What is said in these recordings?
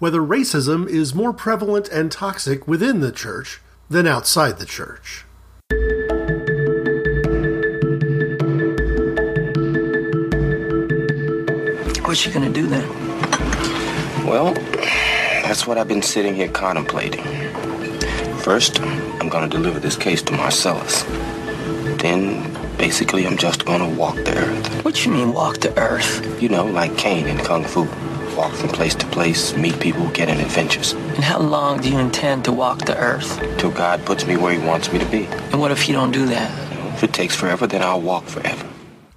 whether racism is more prevalent and toxic within the church than outside the church. What you gonna do then? Well, that's what I've been sitting here contemplating. First, I'm gonna deliver this case to Marcellus. Then, basically, I'm just gonna walk the earth. What you mean walk the earth? You know, like Caine in Kung Fu. Walk from place to place, meet people, get in adventures. And how long do you intend to walk the earth? Till God puts me where he wants me to be. And what if you don't do that? If it takes forever, then I'll walk forever.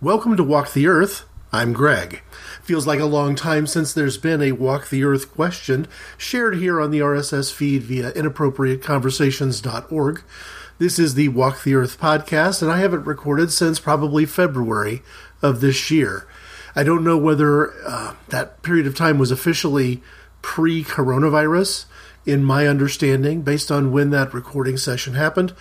Welcome to Walk the Earth. I'm Greg. Feels like a long time since there's been a Walk the Earth question shared here on the RSS feed via inappropriateconversations.org. This is the Walk the Earth podcast, and I haven't recorded since probably February of this year. I don't know whether uh, that period of time was officially pre coronavirus, in my understanding, based on when that recording session happened,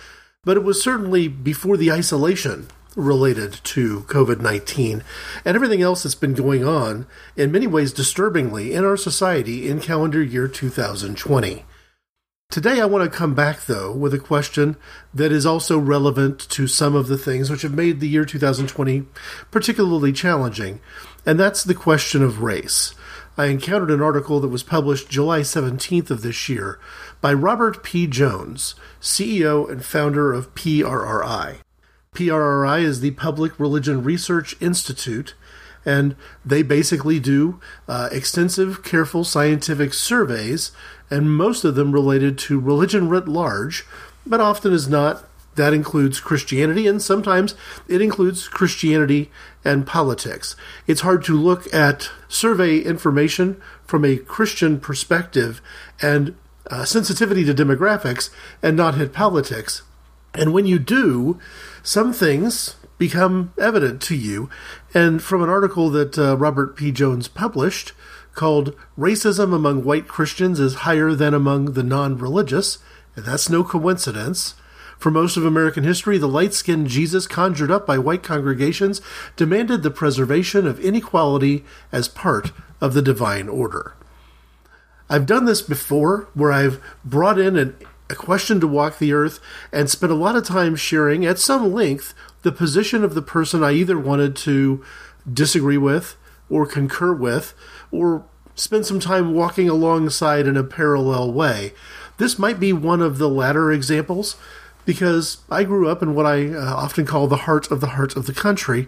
but it was certainly before the isolation related to COVID 19 and everything else that's been going on, in many ways disturbingly, in our society in calendar year 2020. Today, I want to come back, though, with a question that is also relevant to some of the things which have made the year 2020 particularly challenging, and that's the question of race. I encountered an article that was published July 17th of this year by Robert P. Jones, CEO and founder of PRRI. PRRI is the Public Religion Research Institute, and they basically do uh, extensive, careful scientific surveys, and most of them related to religion writ large, but often is not. That includes Christianity, and sometimes it includes Christianity and politics. It's hard to look at survey information from a Christian perspective and uh, sensitivity to demographics and not hit politics. And when you do, some things become evident to you. And from an article that uh, Robert P. Jones published called Racism Among White Christians is Higher Than Among the Non Religious, and that's no coincidence. For most of American history, the light skinned Jesus conjured up by white congregations demanded the preservation of inequality as part of the divine order. I've done this before where I've brought in an a question to walk the earth, and spent a lot of time sharing at some length the position of the person I either wanted to disagree with or concur with, or spend some time walking alongside in a parallel way. This might be one of the latter examples because I grew up in what I uh, often call the heart of the heart of the country.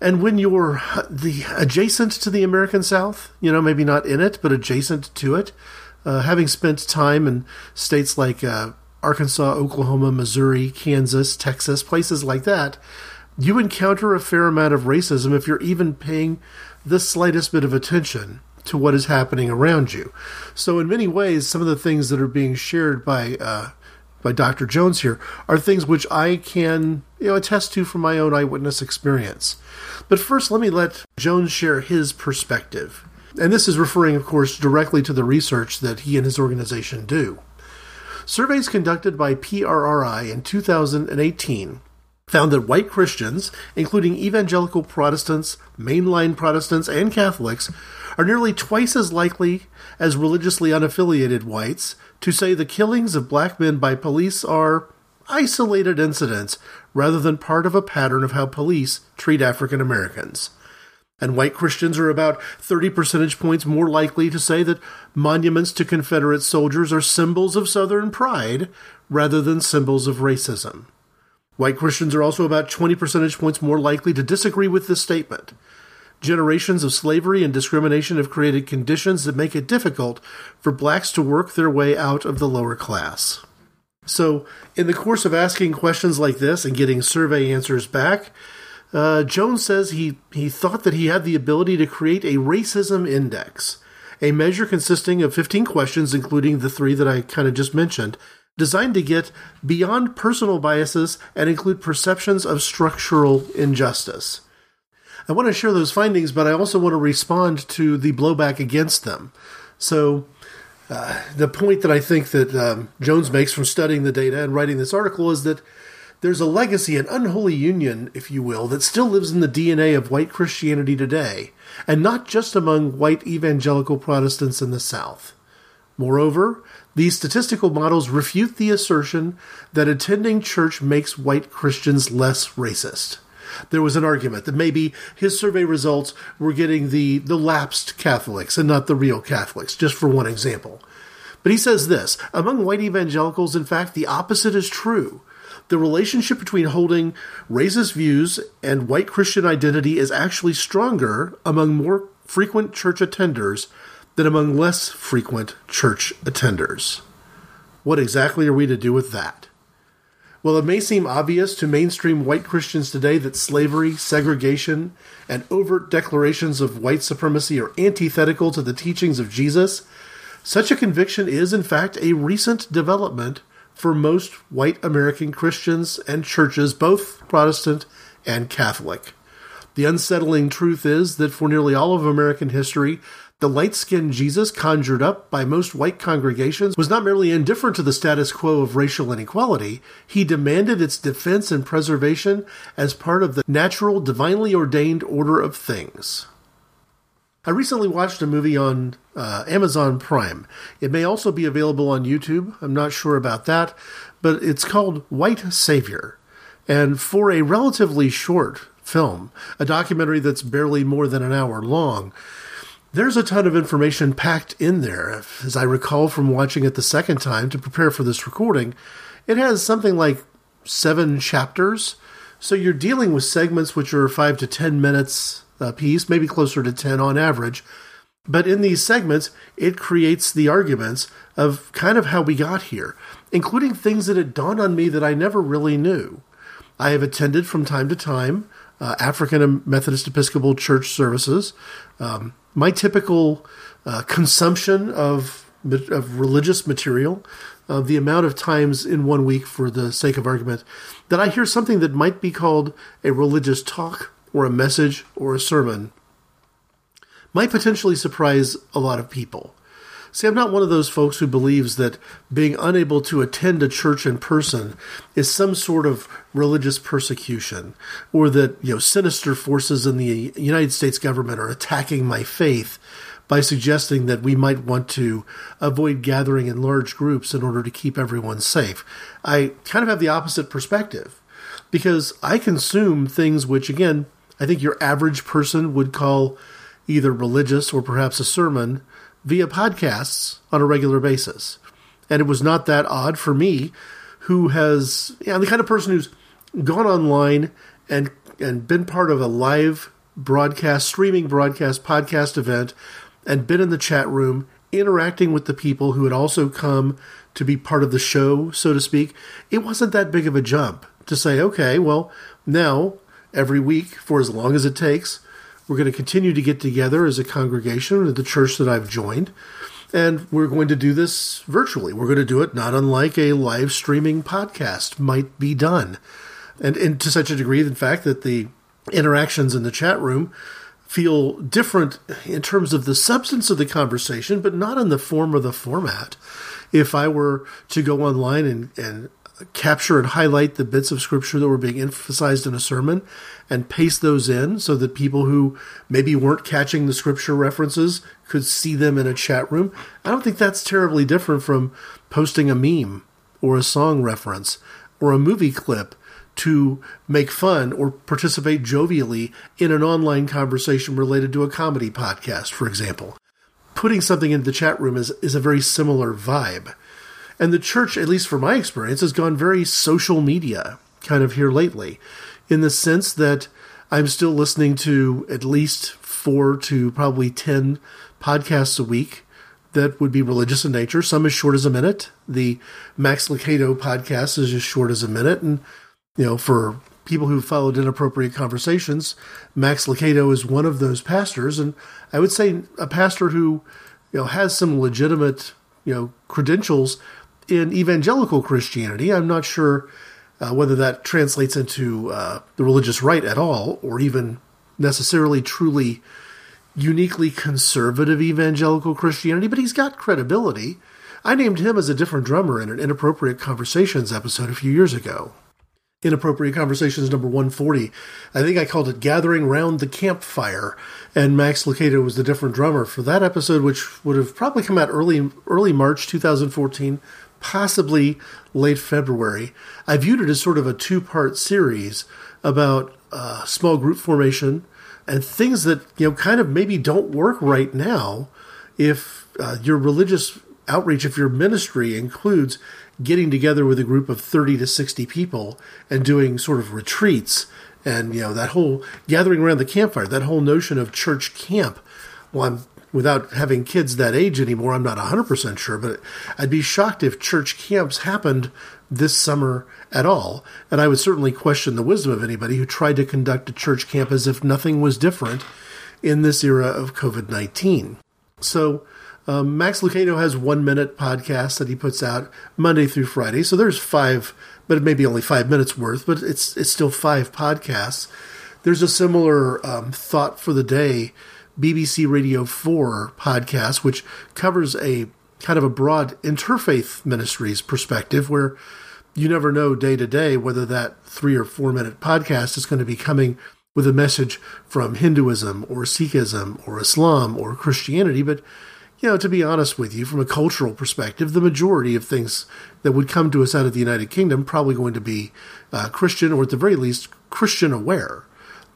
And when you're the adjacent to the American South, you know, maybe not in it, but adjacent to it, uh, having spent time in states like uh, Arkansas, Oklahoma, Missouri, Kansas, Texas, places like that, you encounter a fair amount of racism if you're even paying the slightest bit of attention to what is happening around you. So, in many ways, some of the things that are being shared by uh, by Dr. Jones here are things which I can you know attest to from my own eyewitness experience. But first, let me let Jones share his perspective. And this is referring, of course, directly to the research that he and his organization do. Surveys conducted by PRRI in 2018 found that white Christians, including evangelical Protestants, mainline Protestants, and Catholics, are nearly twice as likely as religiously unaffiliated whites to say the killings of black men by police are isolated incidents rather than part of a pattern of how police treat African Americans. And white Christians are about 30 percentage points more likely to say that monuments to Confederate soldiers are symbols of Southern pride rather than symbols of racism. White Christians are also about 20 percentage points more likely to disagree with this statement. Generations of slavery and discrimination have created conditions that make it difficult for blacks to work their way out of the lower class. So, in the course of asking questions like this and getting survey answers back, uh, Jones says he, he thought that he had the ability to create a racism index, a measure consisting of 15 questions, including the three that I kind of just mentioned, designed to get beyond personal biases and include perceptions of structural injustice. I want to share those findings, but I also want to respond to the blowback against them. So, uh, the point that I think that um, Jones makes from studying the data and writing this article is that there's a legacy, an unholy union, if you will, that still lives in the DNA of white Christianity today, and not just among white evangelical Protestants in the South. Moreover, these statistical models refute the assertion that attending church makes white Christians less racist. There was an argument that maybe his survey results were getting the, the lapsed Catholics and not the real Catholics, just for one example. But he says this among white evangelicals, in fact, the opposite is true. The relationship between holding racist views and white Christian identity is actually stronger among more frequent church attenders than among less frequent church attenders. What exactly are we to do with that? Well, it may seem obvious to mainstream white Christians today that slavery, segregation, and overt declarations of white supremacy are antithetical to the teachings of Jesus. Such a conviction is, in fact, a recent development for most white American Christians and churches, both Protestant and Catholic. The unsettling truth is that for nearly all of American history, the light skinned Jesus conjured up by most white congregations was not merely indifferent to the status quo of racial inequality, he demanded its defense and preservation as part of the natural, divinely ordained order of things. I recently watched a movie on uh, Amazon Prime. It may also be available on YouTube. I'm not sure about that, but it's called White Savior. And for a relatively short film, a documentary that's barely more than an hour long, there's a ton of information packed in there. As I recall from watching it the second time to prepare for this recording, it has something like seven chapters. So you're dealing with segments which are five to ten minutes a piece, maybe closer to 10 on average. But in these segments, it creates the arguments of kind of how we got here, including things that had dawned on me that I never really knew. I have attended from time to time uh, African Methodist Episcopal Church services. Um, my typical uh, consumption of of religious material, uh, the amount of times in one week, for the sake of argument, that I hear something that might be called a religious talk or a message or a sermon, might potentially surprise a lot of people. See, I'm not one of those folks who believes that being unable to attend a church in person is some sort of religious persecution, or that, you know, sinister forces in the United States government are attacking my faith by suggesting that we might want to avoid gathering in large groups in order to keep everyone safe. I kind of have the opposite perspective because I consume things which, again, I think your average person would call either religious or perhaps a sermon via podcasts on a regular basis. And it was not that odd for me, who has, yeah, the kind of person who's gone online and and been part of a live broadcast, streaming broadcast, podcast event, and been in the chat room interacting with the people who had also come to be part of the show, so to speak. It wasn't that big of a jump to say, okay, well, now every week for as long as it takes, we're going to continue to get together as a congregation at the church that I've joined. And we're going to do this virtually. We're going to do it not unlike a live streaming podcast might be done. And, and to such a degree, in fact, that the interactions in the chat room feel different in terms of the substance of the conversation, but not in the form or the format. If I were to go online and, and capture and highlight the bits of scripture that were being emphasized in a sermon and paste those in so that people who maybe weren't catching the scripture references could see them in a chat room. I don't think that's terribly different from posting a meme or a song reference or a movie clip to make fun or participate jovially in an online conversation related to a comedy podcast, for example. Putting something into the chat room is, is a very similar vibe. And the church, at least from my experience, has gone very social media kind of here lately, in the sense that I'm still listening to at least four to probably 10 podcasts a week that would be religious in nature, some as short as a minute. The Max Lucado podcast is as short as a minute. And, you know, for people who followed inappropriate conversations, Max Lucado is one of those pastors. And I would say a pastor who, you know, has some legitimate, you know, credentials in evangelical Christianity. I'm not sure uh, whether that translates into uh, the religious right at all, or even necessarily truly uniquely conservative evangelical Christianity, but he's got credibility. I named him as a different drummer in an Inappropriate Conversations episode a few years ago. Inappropriate Conversations number 140. I think I called it Gathering Round the Campfire, and Max Lucado was the different drummer for that episode, which would have probably come out early early March 2014, possibly late February. I viewed it as sort of a two part series about uh, small group formation and things that you know kind of maybe don't work right now if uh, your religious outreach, if your ministry includes getting together with a group of 30 to 60 people and doing sort of retreats and you know that whole gathering around the campfire that whole notion of church camp well i'm without having kids that age anymore i'm not 100% sure but i'd be shocked if church camps happened this summer at all and i would certainly question the wisdom of anybody who tried to conduct a church camp as if nothing was different in this era of covid-19 so um, Max Lucado has one minute podcasts that he puts out Monday through Friday. So there's five, but maybe only five minutes worth, but it's it's still five podcasts. There's a similar um, thought for the day BBC Radio 4 podcast, which covers a kind of a broad interfaith ministries perspective where you never know day to day whether that three or four minute podcast is going to be coming with a message from Hinduism or Sikhism or Islam or Christianity, but you know, to be honest with you, from a cultural perspective, the majority of things that would come to us out of the United Kingdom probably going to be uh, Christian or at the very least Christian aware.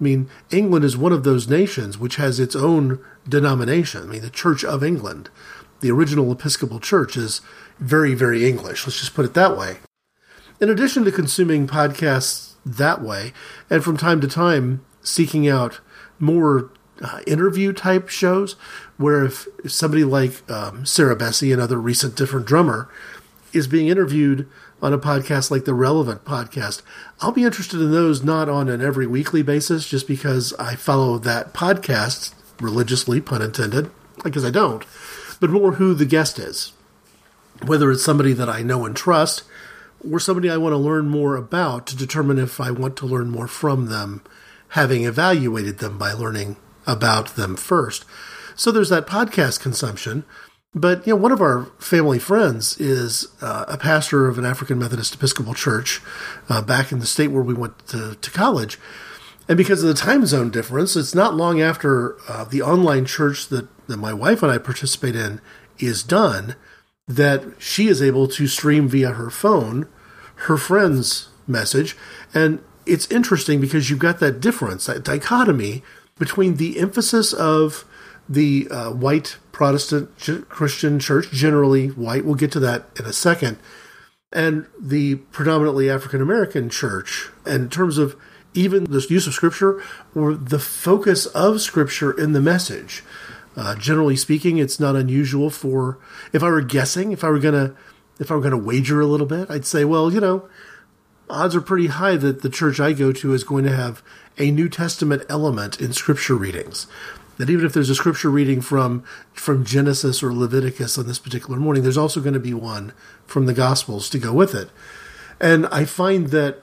I mean, England is one of those nations which has its own denomination. I mean, the Church of England, the original Episcopal Church, is very, very English. Let's just put it that way. In addition to consuming podcasts that way, and from time to time seeking out more uh, interview type shows where if, somebody like um, Sarah Bessey, another recent different drummer, is being interviewed on a podcast like the Relevant podcast, I'll be interested in those not on an every weekly basis just because I follow that podcast religiously, pun intended, because I don't, but more who the guest is. Whether it's somebody that I know and trust or somebody I want to learn more about to determine if I want to learn more from them, having evaluated them by learning about them first. So there's that podcast consumption. But you know, one of our family friends is uh, a pastor of an African Methodist Episcopal church uh, back in the state where we went to, to, college. And because of the time zone difference, it's not long after uh, the online church that, that my wife and I participate in is done that she is able to stream via her phone her friend's message. And it's interesting because you've got that difference, that dichotomy between the emphasis of the uh, white Protestant Christian church, generally white, we'll get to that in a second, and the predominantly African American church, in terms of even the use of scripture or the focus of scripture in the message. Uh, generally speaking, it's not unusual for if I were guessing, if I were gonna if I were gonna wager a little bit, I'd say, well, you know, odds are pretty high that the church I go to is going to have a New Testament element in scripture readings. That even if there's a scripture reading from from Genesis or Leviticus on this particular morning, there's also going to be one from the Gospels to go with it. And I find that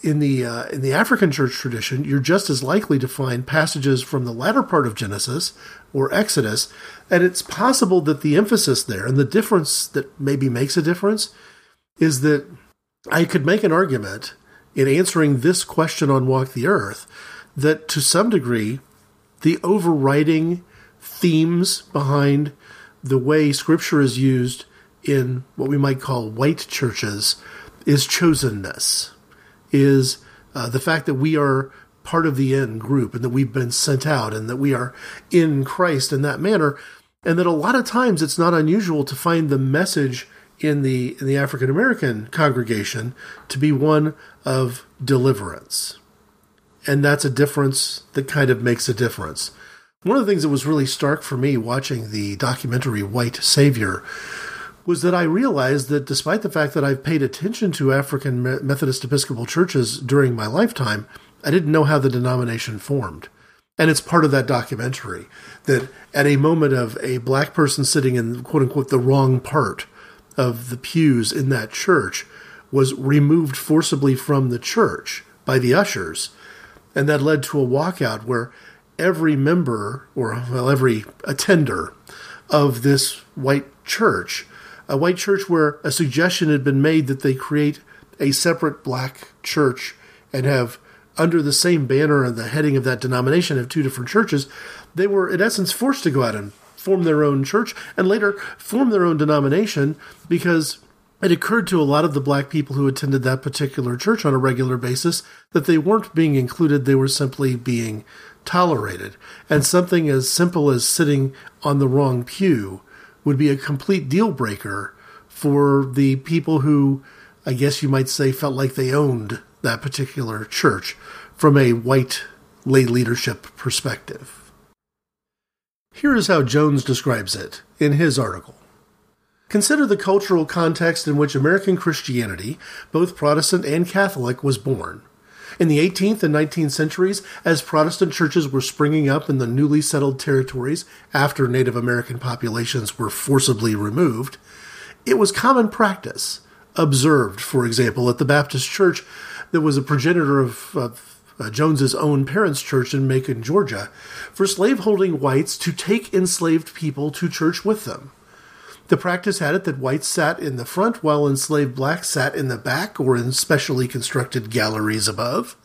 in the uh, in the African church tradition, you're just as likely to find passages from the latter part of Genesis or Exodus, and it's possible that the emphasis there and the difference that maybe makes a difference is that I could make an argument in answering this question on Walk the Earth that to some degree, the overriding themes behind the way Scripture is used in what we might call white churches is chosenness, is uh, the fact that we are part of the in group and that we've been sent out and that we are in Christ in that manner. And that a lot of times it's not unusual to find the message in the in the African American congregation to be one of deliverance. And that's a difference that kind of makes a difference. One of the things that was really stark for me watching the documentary White Savior was that I realized that despite the fact that I've paid attention to African Methodist Episcopal churches during my lifetime, I didn't know how the denomination formed. And it's part of that documentary that at a moment of a black person sitting in quote unquote the wrong part of the pews in that church was removed forcibly from the church by the ushers. And that led to a walkout where every member, or well, every attender of this white church, a white church where a suggestion had been made that they create a separate black church and have under the same banner and the heading of that denomination have two different churches, they were in essence forced to go out and form their own church and later form their own denomination because it occurred to a lot of the black people who attended that particular church on a regular basis that they weren't being included, they were simply being tolerated. And something as simple as sitting on the wrong pew would be a complete deal breaker for the people who, I guess you might say, felt like they owned that particular church from a white lay leadership perspective. Here is how Jones describes it in his article. Consider the cultural context in which American Christianity, both Protestant and Catholic, was born. In the 18th and 19th centuries, as Protestant churches were springing up in the newly settled territories after Native American populations were forcibly removed, it was common practice, observed, for example, at the Baptist Church that was a progenitor of, of uh, Jones's own parents' church in Macon, Georgia, for slaveholding whites to take enslaved people to church with them. The practice had it that whites sat in the front while enslaved blacks sat in the back or in specially constructed galleries above.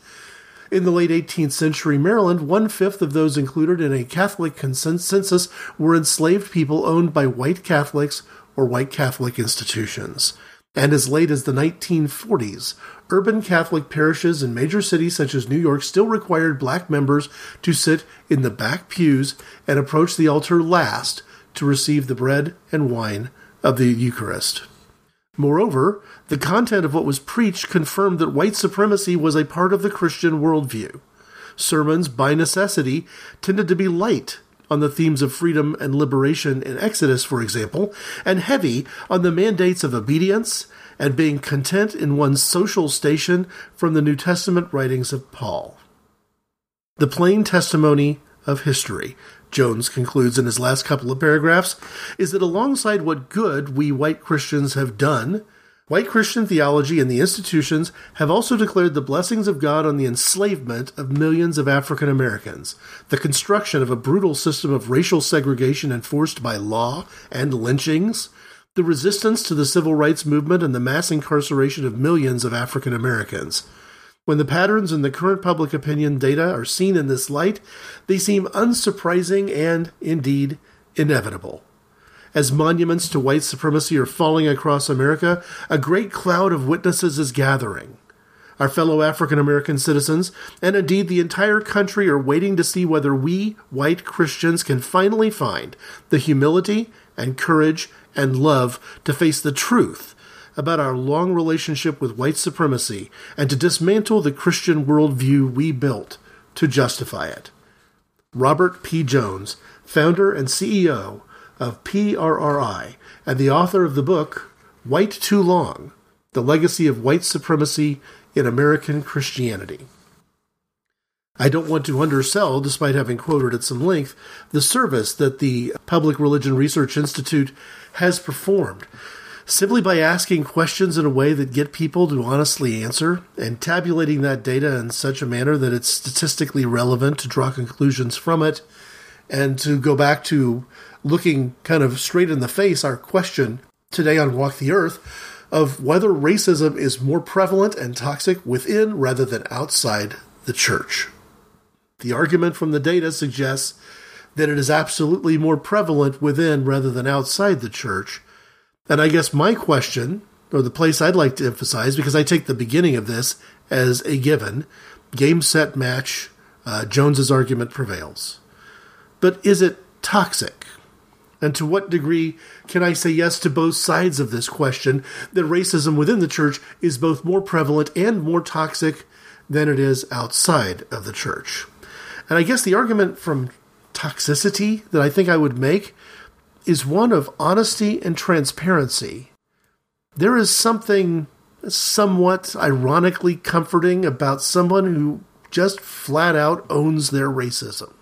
In the late 18th century Maryland, one fifth of those included in a Catholic census were enslaved people owned by white Catholics or white Catholic institutions. And as late as the 1940s, urban Catholic parishes in major cities such as New York still required black members to sit in the back pews and approach the altar last to receive the bread and wine of the Eucharist. Moreover, the content of what was preached confirmed that white supremacy was a part of the Christian worldview. Sermons, by necessity, tended to be light on the themes of freedom and liberation in Exodus, for example, and heavy on the mandates of obedience and being content in one's social station from the New Testament writings of Paul. The plain testimony of history Jones concludes in his last couple of paragraphs, is that alongside what good we white Christians have done, white Christian theology and the institutions have also declared the blessings of God on the enslavement of millions of African Americans, the construction of a brutal system of racial segregation enforced by law and lynchings, the resistance to the civil rights movement and the mass incarceration of millions of African Americans. When the patterns in the current public opinion data are seen in this light, they seem unsurprising and, indeed, inevitable. As monuments to white supremacy are falling across America, a great cloud of witnesses is gathering. Our fellow African American citizens, and indeed the entire country, are waiting to see whether we, white Christians, can finally find the humility and courage and love to face the truth about our long relationship with white supremacy and to dismantle the Christian worldview we built to justify it. Robert P. Jones, founder and CEO of PRRI and the author of the book White Too Long The Legacy of White Supremacy in American Christianity. I don't want to undersell, despite having quoted at some length, the service that the Public Religion Research Institute has performed simply by asking questions in a way that get people to honestly answer and tabulating that data in such a manner that it's statistically relevant to draw conclusions from it and to go back to looking kind of straight in the face our question today on Walk the Earth of whether racism is more prevalent and toxic within rather than outside the church. The argument from the data suggests that it is absolutely more prevalent within rather than outside the church, and I guess my question, or the place I'd like to emphasize, because I take the beginning of this as a given game, set, match, uh, Jones's argument prevails. But is it toxic? And to what degree can I say yes to both sides of this question that racism within the church is both more prevalent and more toxic than it is outside of the church? And I guess the argument from toxicity that I think I would make is one of honesty and transparency. There is something somewhat ironically comforting about someone who just flat out owns their racism.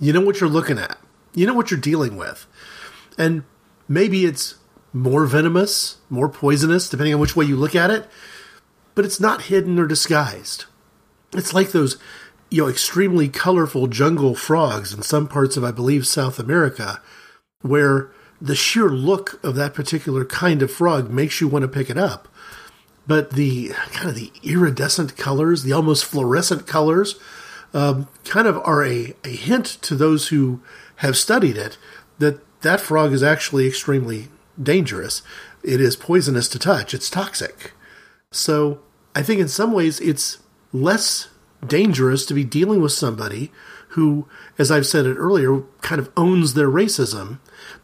You know what you're looking at, you know what you're dealing with. And maybe it's more venomous, more poisonous, depending on which way you look at it, but it's not hidden or disguised. It's like those, you know, extremely colorful jungle frogs in some parts of, I believe, South America where the sheer look of that particular kind of frog makes you want to pick it up. but the kind of the iridescent colors, the almost fluorescent colors, um, kind of are a, a hint to those who have studied it that that frog is actually extremely dangerous. It is poisonous to touch. It's toxic. So I think in some ways it's less dangerous to be dealing with somebody who, as I've said it earlier, kind of owns their racism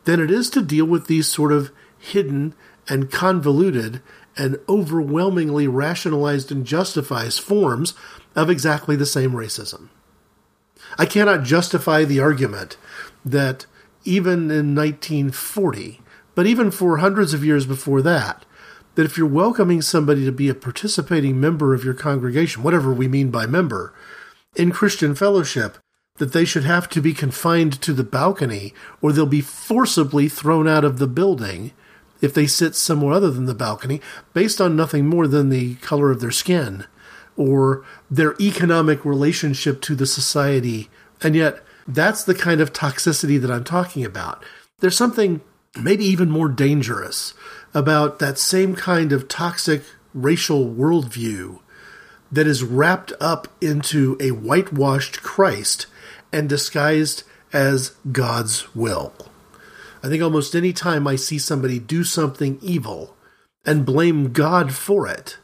than it is to deal with these sort of hidden and convoluted and overwhelmingly rationalized and justified forms of exactly the same racism. I cannot justify the argument that even in 1940, but even for hundreds of years before that, that if you're welcoming somebody to be a participating member of your congregation, whatever we mean by member, in Christian fellowship, that they should have to be confined to the balcony or they'll be forcibly thrown out of the building if they sit somewhere other than the balcony based on nothing more than the color of their skin or their economic relationship to the society. And yet, that's the kind of toxicity that I'm talking about. There's something maybe even more dangerous about that same kind of toxic racial worldview that is wrapped up into a whitewashed Christ and disguised as God's will. I think almost any time I see somebody do something evil and blame God for it,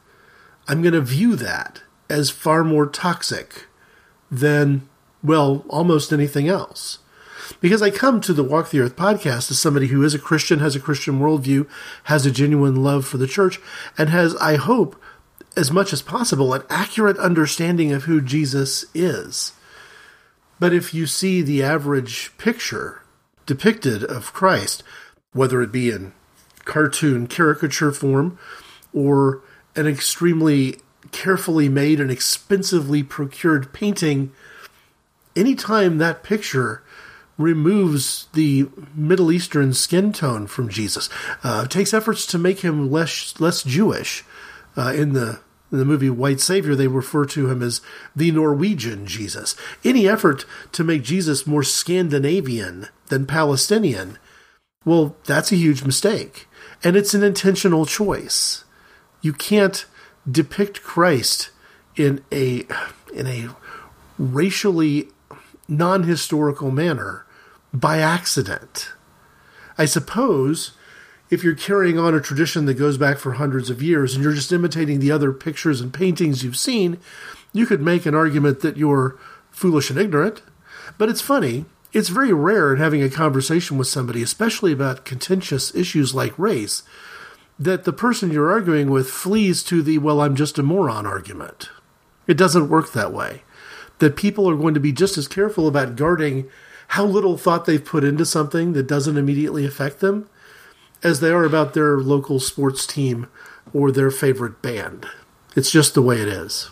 I'm going to view that as far more toxic than, well, almost anything else. Because I come to the Walk the Earth podcast as somebody who is a Christian, has a Christian worldview, has a genuine love for the church, and has, I hope, as much as possible, an accurate understanding of who Jesus is. But if you see the average picture depicted of Christ, whether it be in cartoon caricature form or an extremely carefully made and expensively procured painting, anytime that picture removes the Middle Eastern skin tone from Jesus, uh, takes efforts to make him less less Jewish. Uh, in the in the movie White Savior, they refer to him as the Norwegian Jesus. Any effort to make Jesus more Scandinavian than Palestinian, well, that's a huge mistake. And it's an intentional choice. You can't depict Christ in a in a racially non-historical manner by accident. I suppose if you're carrying on a tradition that goes back for hundreds of years and you're just imitating the other pictures and paintings you've seen, you could make an argument that you're foolish and ignorant. But it's funny, it's very rare in having a conversation with somebody, especially about contentious issues like race, that the person you're arguing with flees to the, well, I'm just a moron argument. It doesn't work that way. That people are going to be just as careful about guarding how little thought they've put into something that doesn't immediately affect them as they are about their local sports team or their favorite band. It's just the way it is.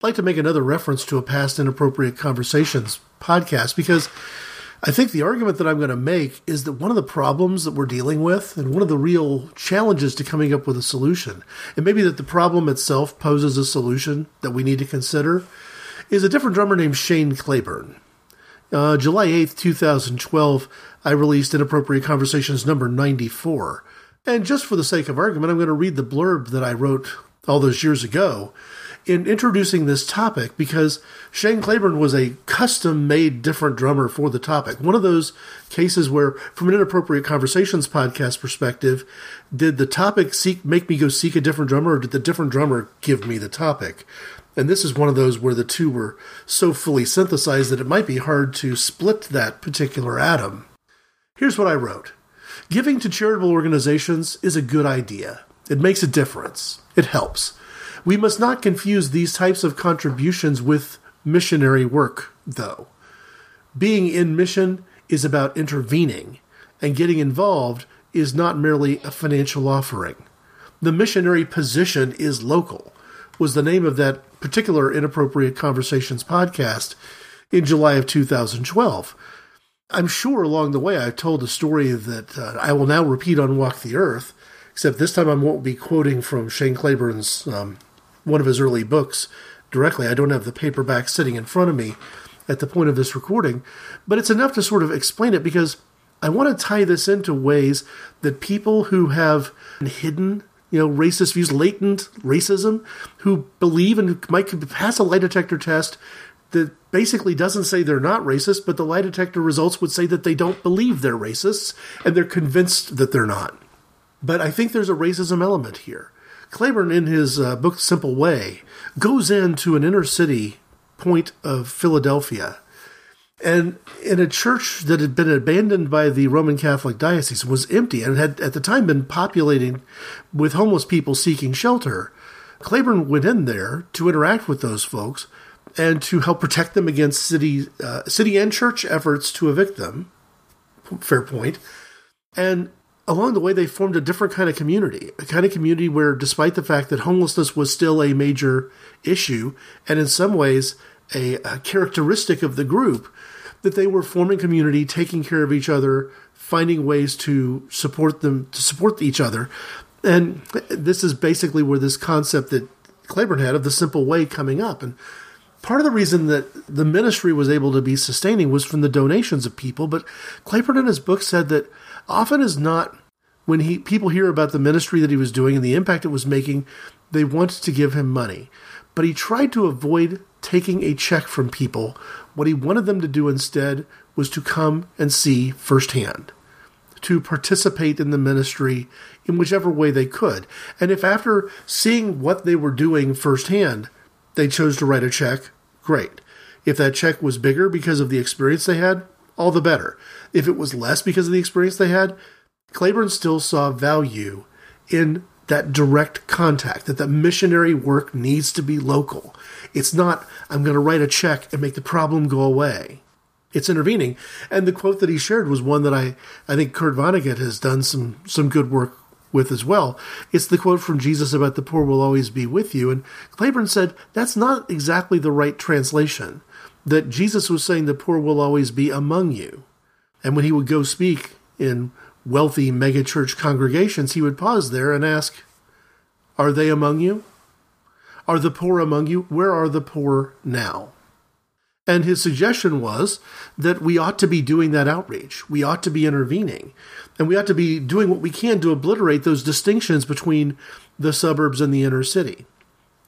I'd like to make another reference to a past inappropriate conversations podcast because I think the argument that I'm going to make is that one of the problems that we're dealing with and one of the real challenges to coming up with a solution, and maybe that the problem itself poses a solution that we need to consider, is a different drummer named Shane Claiborne. Uh, July 8th, 2012, I released Inappropriate Conversations number 94. And just for the sake of argument, I'm going to read the blurb that I wrote all those years ago in introducing this topic because Shane Claiborne was a custom made different drummer for the topic. One of those cases where, from an Inappropriate Conversations podcast perspective, did the topic seek make me go seek a different drummer or did the different drummer give me the topic? And this is one of those where the two were so fully synthesized that it might be hard to split that particular atom. Here's what I wrote Giving to charitable organizations is a good idea. It makes a difference. It helps. We must not confuse these types of contributions with missionary work, though. Being in mission is about intervening, and getting involved is not merely a financial offering. The missionary position is local, was the name of that particular Inappropriate Conversations podcast in July of 2012. I'm sure along the way I've told a story that uh, I will now repeat on Walk the Earth, except this time I won't be quoting from Shane Claiborne's um, one of his early books directly. I don't have the paperback sitting in front of me at the point of this recording, but it's enough to sort of explain it because I want to tie this into ways that people who have hidden you know, racist views, latent racism, who believe and might pass a lie detector test that basically doesn't say they're not racist, but the lie detector results would say that they don't believe they're racists and they're convinced that they're not. But I think there's a racism element here. Claiborne, in his uh, book Simple Way, goes into an inner city point of Philadelphia. And in a church that had been abandoned by the Roman Catholic diocese, was empty, and had at the time been populating with homeless people seeking shelter. Claiborne went in there to interact with those folks and to help protect them against city, uh, city and church efforts to evict them. Fair point. And along the way, they formed a different kind of community, a kind of community where, despite the fact that homelessness was still a major issue, and in some ways a, a characteristic of the group, that they were forming community, taking care of each other, finding ways to support them, to support each other. And this is basically where this concept that Claiborne had of the simple way coming up. And part of the reason that the ministry was able to be sustaining was from the donations of people. But Claiborne in his book said that often is not when he people hear about the ministry that he was doing and the impact it was making, they wanted to give him money. But he tried to avoid taking a check from people. What he wanted them to do instead was to come and see firsthand, to participate in the ministry in whichever way they could. And if after seeing what they were doing firsthand, they chose to write a check, great. If that check was bigger because of the experience they had, all the better. If it was less because of the experience they had, Claiborne still saw value in that direct contact, that the missionary work needs to be local. It's not, I'm going to write a check and make the problem go away. It's intervening. And the quote that he shared was one that I, I think Kurt Vonnegut has done some, some good work with as well. It's the quote from Jesus about the poor will always be with you. And Claiborne said that's not exactly the right translation. That Jesus was saying the poor will always be among you. And when he would go speak in wealthy megachurch congregations, he would pause there and ask, Are they among you? Are the poor among you? Where are the poor now? And his suggestion was that we ought to be doing that outreach. We ought to be intervening. And we ought to be doing what we can to obliterate those distinctions between the suburbs and the inner city.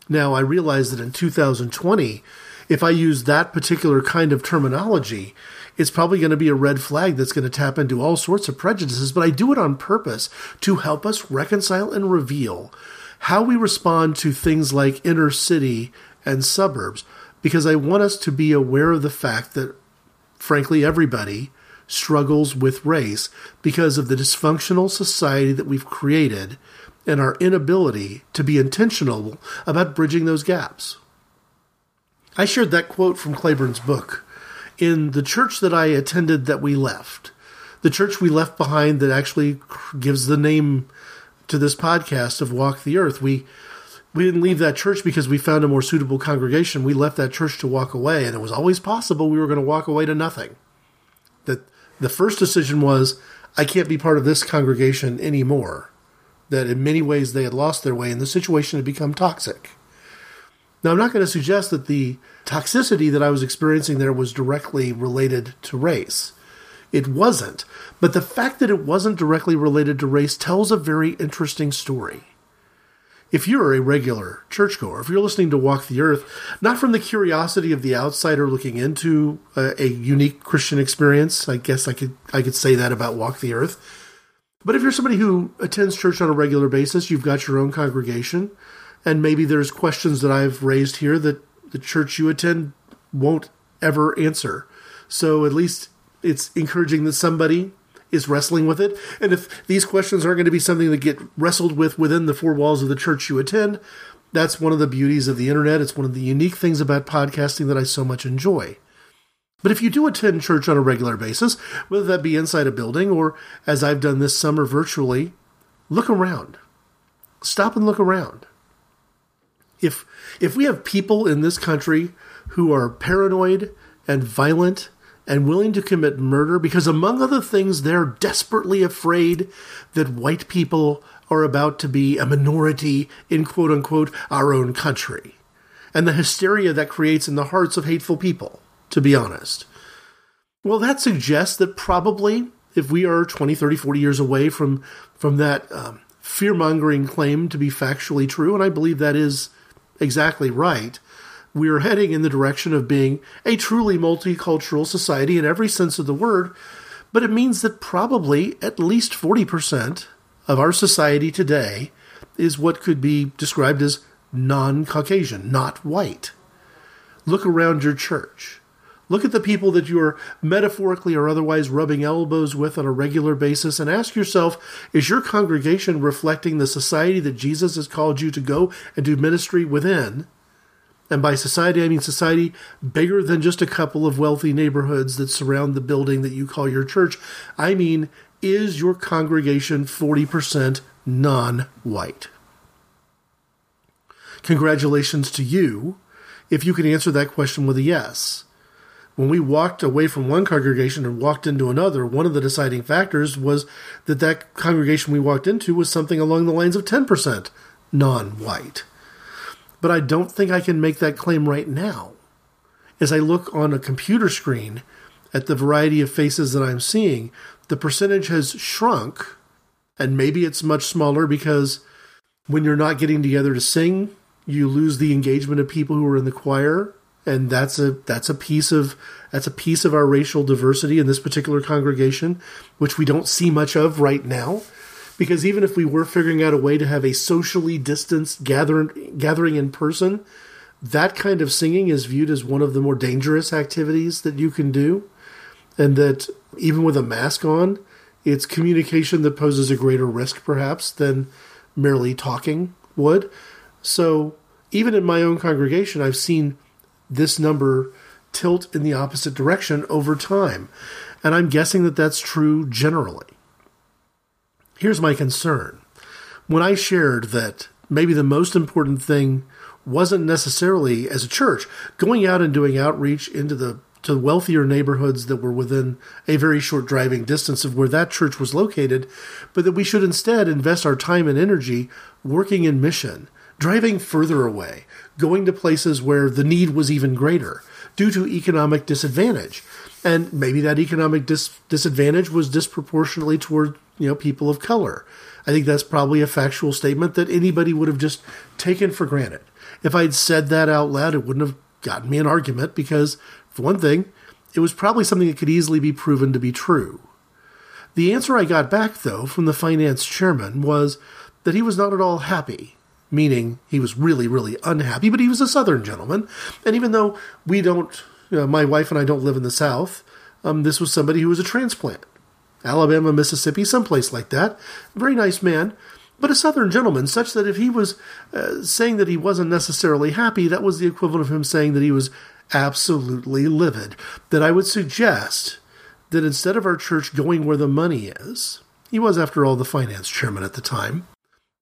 Now, I realize that in 2020, if I use that particular kind of terminology, it's probably going to be a red flag that's going to tap into all sorts of prejudices, but I do it on purpose to help us reconcile and reveal how we respond to things like inner city and suburbs, because I want us to be aware of the fact that, frankly, everybody struggles with race because of the dysfunctional society that we've created and our inability to be intentional about bridging those gaps. I shared that quote from Claiborne's book in the church that I attended that we left. The church we left behind that actually gives the name to this podcast of Walk the Earth. We we didn't leave that church because we found a more suitable congregation. We left that church to walk away, and it was always possible we were going to walk away to nothing. That the first decision was, I can't be part of this congregation anymore. That in many ways they had lost their way, and the situation had become toxic. Now, I'm not going to suggest that the toxicity that I was experiencing there was directly related to race. It wasn't. But the fact that it wasn't directly related to race tells a very interesting story. If you're a regular churchgoer, if you're listening to Walk the Earth, not from the curiosity of the outsider looking into a, a unique Christian experience, I guess I could I could say that about Walk the Earth. But if you're somebody who attends church on a regular basis, you've got your own congregation, and maybe there's questions that I've raised here that the church you attend won't ever answer. So at least it's encouraging that somebody is wrestling with it. And if these questions aren't going to be something that get wrestled with within the four walls of the church you attend, that's one of the beauties of the internet. It's one of the unique things about podcasting that I so much enjoy. But if you do attend church on a regular basis, whether that be inside a building or as I've done this summer virtually, look around. Stop and look around. If if we have people in this country who are paranoid and violent and willing to commit murder because, among other things, they're desperately afraid that white people are about to be a minority in quote unquote our own country. And the hysteria that creates in the hearts of hateful people, to be honest. Well, that suggests that probably if we are 20, 30, 40 years away from, from that um, fear mongering claim to be factually true, and I believe that is exactly right. We are heading in the direction of being a truly multicultural society in every sense of the word, but it means that probably at least 40% of our society today is what could be described as non Caucasian, not white. Look around your church. Look at the people that you are metaphorically or otherwise rubbing elbows with on a regular basis and ask yourself is your congregation reflecting the society that Jesus has called you to go and do ministry within? And by society, I mean society bigger than just a couple of wealthy neighborhoods that surround the building that you call your church. I mean, is your congregation 40% non white? Congratulations to you if you can answer that question with a yes when we walked away from one congregation and walked into another, one of the deciding factors was that that congregation we walked into was something along the lines of 10% non white. But I don't think I can make that claim right now. As I look on a computer screen at the variety of faces that I'm seeing, the percentage has shrunk, and maybe it's much smaller because when you're not getting together to sing, you lose the engagement of people who are in the choir and that's a that's a piece of that's a piece of our racial diversity in this particular congregation, which we don't see much of right now. Because even if we were figuring out a way to have a socially distanced gathering gathering in person, that kind of singing is viewed as one of the more dangerous activities that you can do, and that even with a mask on, it's communication that poses a greater risk, perhaps, than merely talking would. So even in my own congregation, I've seen this number tilt in the opposite direction over time. And I'm guessing that that's true generally. Here's my concern. When I shared that maybe the most important thing wasn't necessarily as a church going out and doing outreach into the to wealthier neighborhoods that were within a very short driving distance of where that church was located, but that we should instead invest our time and energy working in mission, driving further away, going to places where the need was even greater due to economic disadvantage. And maybe that economic dis- disadvantage was disproportionately toward you know people of color. I think that's probably a factual statement that anybody would have just taken for granted. If I'd said that out loud, it wouldn't have gotten me an argument because, for one thing, it was probably something that could easily be proven to be true. The answer I got back, though, from the finance chairman was that he was not at all happy meaning he was really, really unhappy, but he was a Southern gentleman. And even though we don't, you know, my wife and I don't live in the South, um, this was somebody who was a transplant. Alabama, Mississippi, someplace like that. Very nice man, but a Southern gentleman, such that if he was uh, saying that he wasn't necessarily happy, that was the equivalent of him saying that he was absolutely livid. That I would suggest that instead of our church going where the money is, he was, after all, the finance chairman at the time,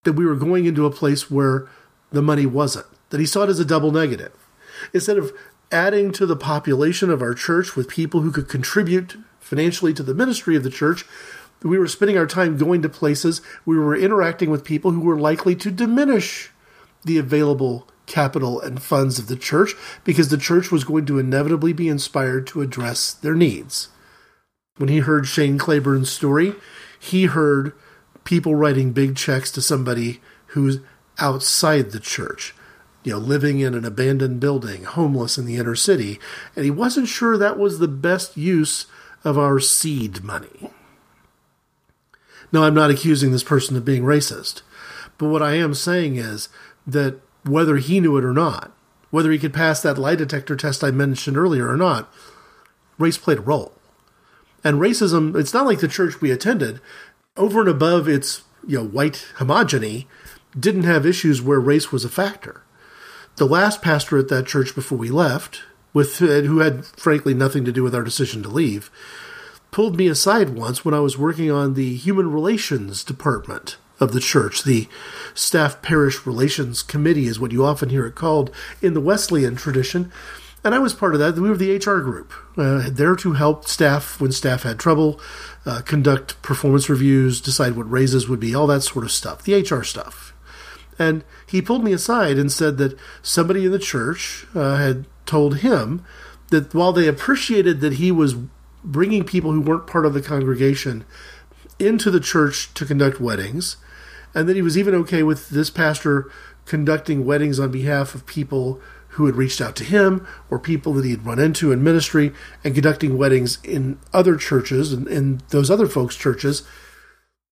that we were going into a place where the money wasn't, that he saw it as a double negative. Instead of adding to the population of our church with people who could contribute financially to the ministry of the church, we were spending our time going to places, we were interacting with people who were likely to diminish the available capital and funds of the church because the church was going to inevitably be inspired to address their needs. When he heard Shane Claiborne's story, he heard people writing big checks to somebody who's outside the church, you know, living in an abandoned building, homeless in the inner city, and he wasn't sure that was the best use of our seed money. Now, I'm not accusing this person of being racist, but what I am saying is that whether he knew it or not, whether he could pass that lie detector test I mentioned earlier or not, race played a role. And racism, it's not like the church we attended over and above its you know white homogeny, didn't have issues where race was a factor. The last pastor at that church before we left, with who had frankly nothing to do with our decision to leave, pulled me aside once when I was working on the human relations department of the church. The staff parish relations committee is what you often hear it called in the Wesleyan tradition. And I was part of that. We were the HR group, uh, there to help staff when staff had trouble, uh, conduct performance reviews, decide what raises would be, all that sort of stuff, the HR stuff. And he pulled me aside and said that somebody in the church uh, had told him that while they appreciated that he was bringing people who weren't part of the congregation into the church to conduct weddings, and that he was even okay with this pastor conducting weddings on behalf of people who had reached out to him or people that he had run into in ministry and conducting weddings in other churches and in those other folks' churches.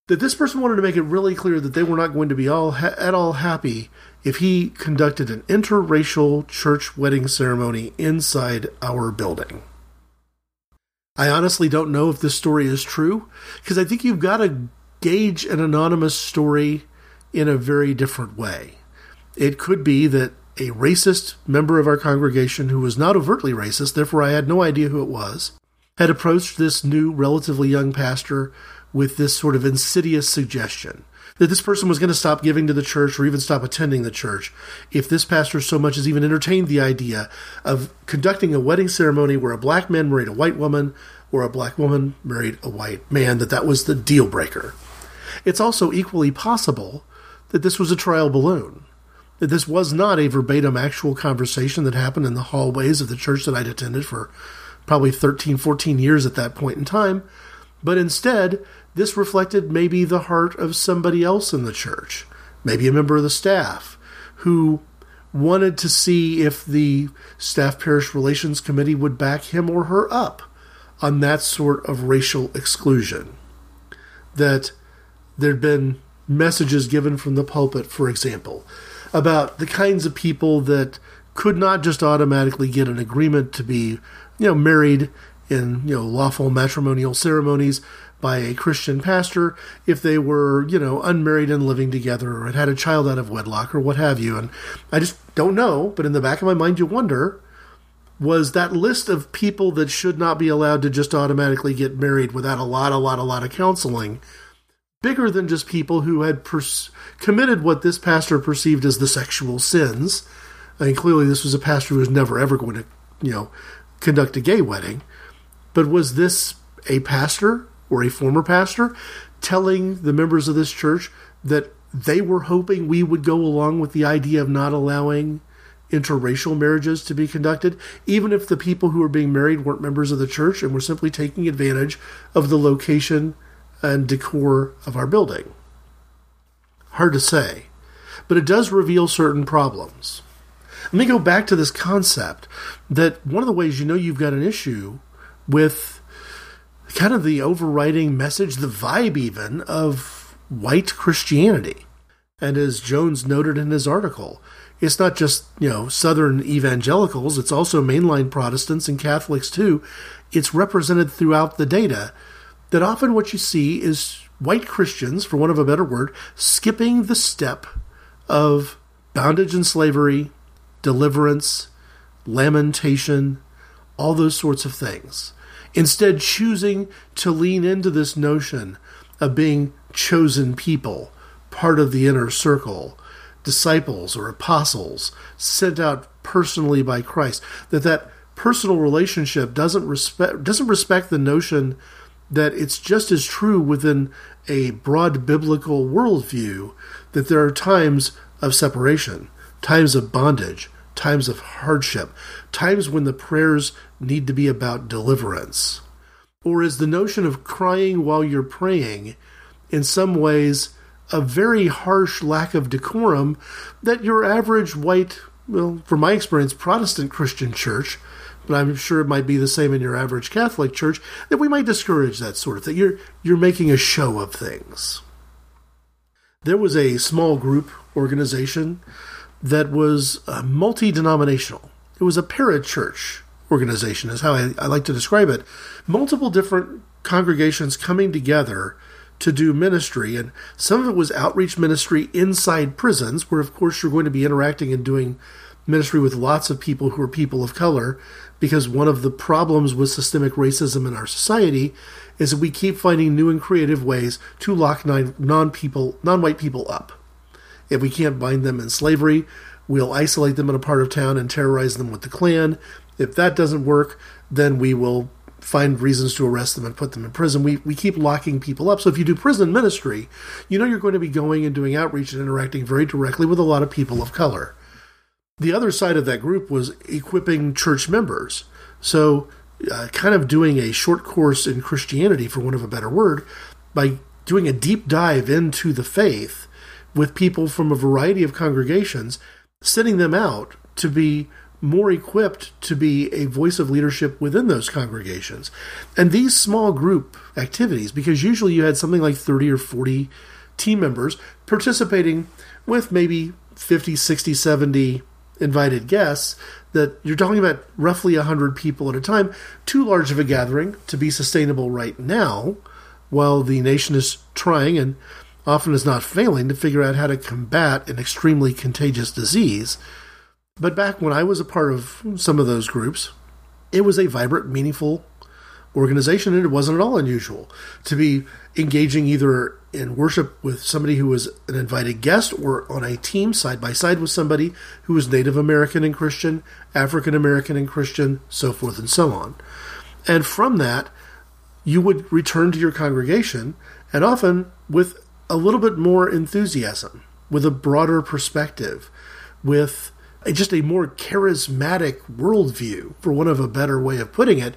That this person wanted to make it really clear that they were not going to be all ha- at all happy if he conducted an interracial church wedding ceremony inside our building. I honestly don't know if this story is true because I think you've got to gauge an anonymous story in a very different way. It could be that a racist member of our congregation who was not overtly racist, therefore I had no idea who it was, had approached this new, relatively young pastor with this sort of insidious suggestion that this person was going to stop giving to the church or even stop attending the church if this pastor so much as even entertained the idea of conducting a wedding ceremony where a black man married a white woman or a black woman married a white man, that that was the deal breaker. It's also equally possible that this was a trial balloon that this was not a verbatim actual conversation that happened in the hallways of the church that I'd attended for probably 13, 14 years at that point in time, but instead, this reflected maybe the heart of somebody else in the church, maybe a member of the staff, who wanted to see if the staff parish relations committee would back him or her up on that sort of racial exclusion. That there'd been messages given from the pulpit, for example, about the kinds of people that could not just automatically get an agreement to be, you know, married in, you know, lawful matrimonial ceremonies by a Christian pastor if they were, you know, unmarried and living together or had had a child out of wedlock or what have you. And I just don't know, but in the back of my mind, you wonder was that list of people that should not be allowed to just automatically get married without a lot, a lot, a lot of counseling bigger than just people who had pers- committed what this pastor perceived as the sexual sins. I mean, clearly this was a pastor who was never ever going to, you know, conduct a gay wedding. But was this a pastor or a former pastor telling the members of this church that they were hoping we would go along with the idea of not allowing interracial marriages to be conducted, even if the people who were being married weren't members of the church and were simply taking advantage of the location and decor of our building. Hard to say, but it does reveal certain problems. Let me go back to this concept that one of the ways you know you've got an issue with kind of the overriding message, the vibe even, of white Christianity. And as Jones noted in his article, it's not just, you know, Southern evangelicals, it's also mainline Protestants and Catholics too. It's represented throughout the data that often what you see is white Christians, for want of a better word, skipping the step of bondage and slavery, deliverance, lamentation, all those sorts of things. Instead, choosing to lean into this notion of being chosen people, part of the inner circle, disciples or apostles, sent out personally by Christ, that that personal relationship doesn't respect doesn't respect the notion that it's just as true within a broad biblical worldview that there are times of separation, times of bondage, times of hardship, times when the prayers need to be about deliverance. Or is the notion of crying while you're praying in some ways a very harsh lack of decorum that your average white, well, from my experience, Protestant Christian church but I'm sure it might be the same in your average Catholic church, that we might discourage that sort of thing. You're, you're making a show of things. There was a small group organization that was uh, multi denominational. It was a parachurch organization, is how I, I like to describe it. Multiple different congregations coming together to do ministry, and some of it was outreach ministry inside prisons, where, of course, you're going to be interacting and doing ministry with lots of people who are people of color because one of the problems with systemic racism in our society is that we keep finding new and creative ways to lock non people non-white people up. If we can't bind them in slavery, we'll isolate them in a part of town and terrorize them with the Klan. If that doesn't work, then we will find reasons to arrest them and put them in prison. We, we keep locking people up. So if you do prison ministry, you know you're going to be going and doing outreach and interacting very directly with a lot of people of color the other side of that group was equipping church members. So, uh, kind of doing a short course in Christianity, for want of a better word, by doing a deep dive into the faith with people from a variety of congregations, sending them out to be more equipped to be a voice of leadership within those congregations. And these small group activities, because usually you had something like 30 or 40 team members participating with maybe 50, 60, 70 invited guests, that you're talking about roughly 100 people at a time, too large of a gathering to be sustainable right now, while the nation is trying and often is not failing to figure out how to combat an extremely contagious disease. But back when I was a part of some of those groups, it was a vibrant, meaningful organization, and it wasn't at all unusual to be engaging either in worship with somebody who was an invited guest or on a team side by side with somebody who was Native American and Christian, African American and Christian, so forth and so on. And from that, you would return to your congregation, and often with a little bit more enthusiasm, with a broader perspective, with just a more charismatic worldview, for one of a better way of putting it,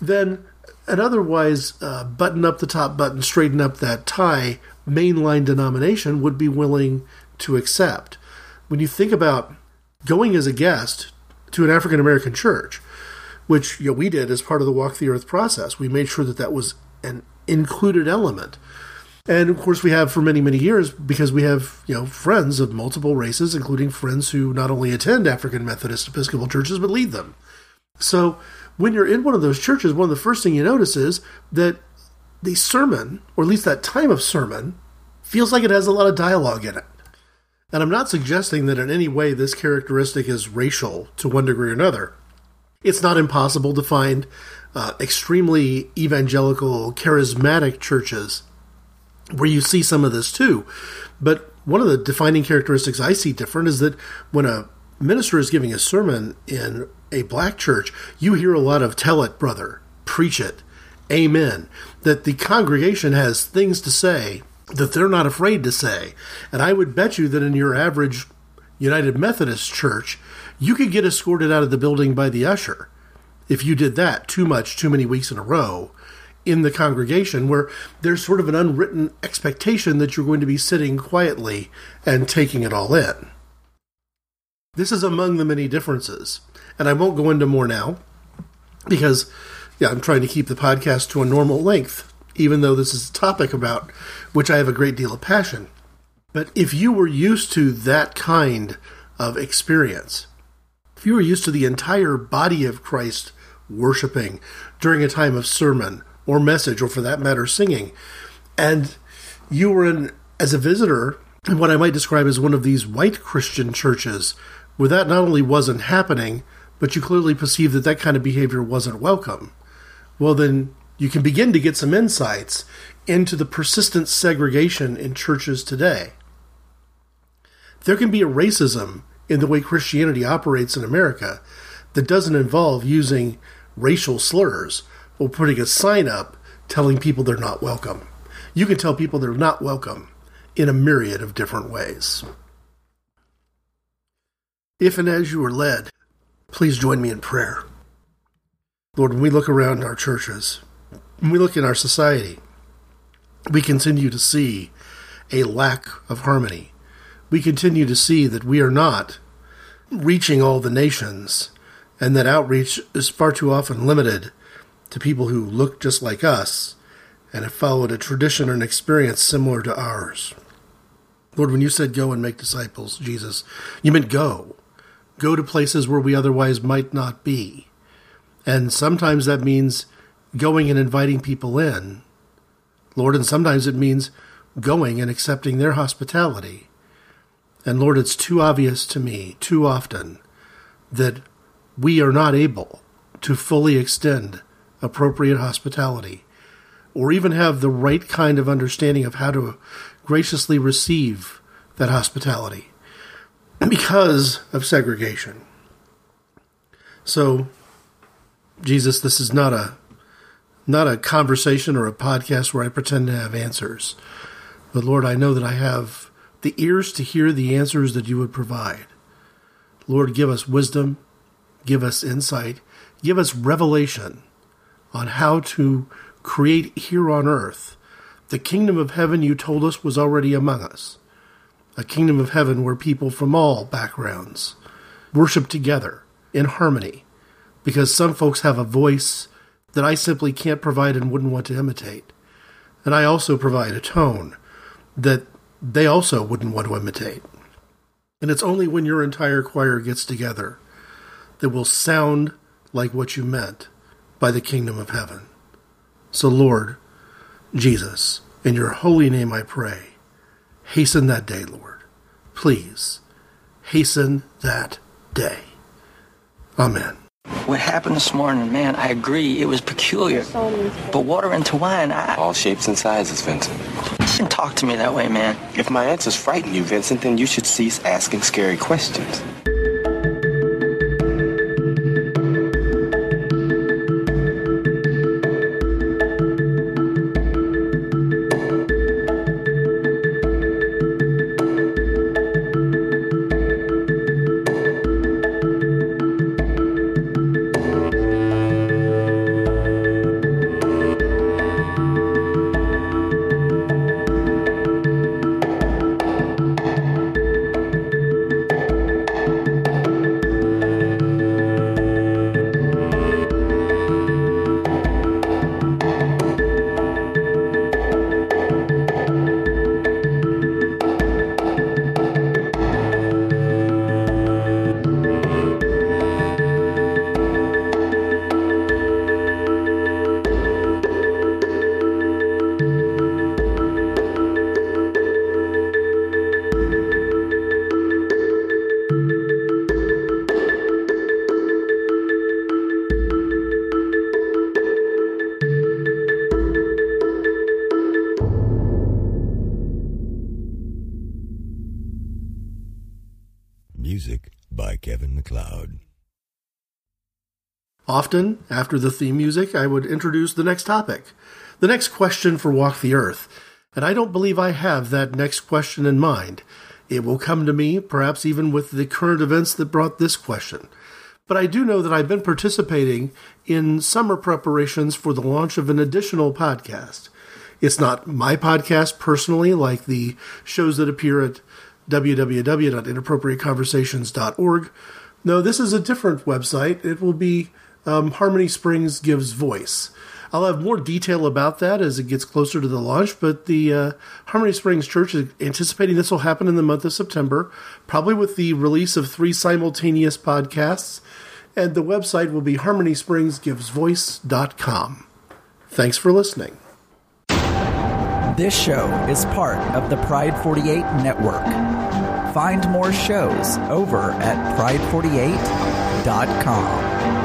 than an otherwise uh, button up the top button, straighten up that tie mainline denomination would be willing to accept. When you think about going as a guest to an African American church, which you know, we did as part of the Walk the Earth process, we made sure that that was an included element. And of course, we have for many, many years because we have you know friends of multiple races, including friends who not only attend African Methodist Episcopal churches but lead them. So when you're in one of those churches, one of the first thing you notice is that the sermon, or at least that time of sermon, feels like it has a lot of dialogue in it. And I'm not suggesting that in any way this characteristic is racial to one degree or another. It's not impossible to find uh, extremely evangelical, charismatic churches where you see some of this too. But one of the defining characteristics I see different is that when a minister is giving a sermon in a black church, you hear a lot of tell it, brother, preach it, amen. That the congregation has things to say that they're not afraid to say. And I would bet you that in your average United Methodist church, you could get escorted out of the building by the usher if you did that too much, too many weeks in a row in the congregation, where there's sort of an unwritten expectation that you're going to be sitting quietly and taking it all in. This is among the many differences and I won't go into more now because, yeah, I'm trying to keep the podcast to a normal length, even though this is a topic about which I have a great deal of passion. But if you were used to that kind of experience, if you were used to the entire body of Christ worshiping during a time of sermon or message, or for that matter, singing, and you were in as a visitor in what I might describe as one of these white Christian churches where that not only wasn't happening, but you clearly perceived that that kind of behavior wasn't welcome, well, then you can begin to get some insights into the persistent segregation in churches today. There can be a racism in the way Christianity operates in America that doesn't involve using racial slurs or putting a sign up telling people they're not welcome. You can tell people they're not welcome in a myriad of different ways. If and as you are led, Please join me in prayer. Lord, when we look around our churches, when we look in our society, we continue to see a lack of harmony. We continue to see that we are not reaching all the nations, and that outreach is far too often limited to people who look just like us and have followed a tradition or an experience similar to ours. Lord, when you said go and make disciples, Jesus, you meant go go to places where we otherwise might not be. And sometimes that means going and inviting people in, Lord, and sometimes it means going and accepting their hospitality. And Lord, it's too obvious to me, too often, that we are not able to fully extend appropriate hospitality or even have the right kind of understanding of how to graciously receive that hospitality because of segregation. So, Jesus, this is not a not a conversation or a podcast where I pretend to have answers. But Lord, I know that I have the ears to hear the answers that you would provide. Lord, give us wisdom, give us insight, give us revelation on how to create here on earth the kingdom of heaven you told us was already among us a kingdom of heaven where people from all backgrounds worship together in harmony. Because some folks have a voice that I simply can't provide and wouldn't want to imitate. And I also provide a tone that they also wouldn't want to imitate. And it's only when your entire choir gets together that will sound like what you meant by the kingdom of heaven. So, Lord, Jesus, in your holy name I pray, hasten that day, Lord. Please, hasten that day. Amen. What happened this morning, man, I agree, it was peculiar. But water into wine, I... All shapes and sizes, Vincent. You shouldn't talk to me that way, man. If my answers frighten you, Vincent, then you should cease asking scary questions. Often, after the theme music, I would introduce the next topic, the next question for Walk the Earth. And I don't believe I have that next question in mind. It will come to me, perhaps even with the current events that brought this question. But I do know that I've been participating in summer preparations for the launch of an additional podcast. It's not my podcast personally, like the shows that appear at www.inappropriateconversations.org. No, this is a different website. It will be um, Harmony Springs Gives Voice. I'll have more detail about that as it gets closer to the launch, but the uh, Harmony Springs Church is anticipating this will happen in the month of September, probably with the release of three simultaneous podcasts, and the website will be harmonyspringsgivesvoice.com. Thanks for listening. This show is part of the Pride 48 network. Find more shows over at pride48.com.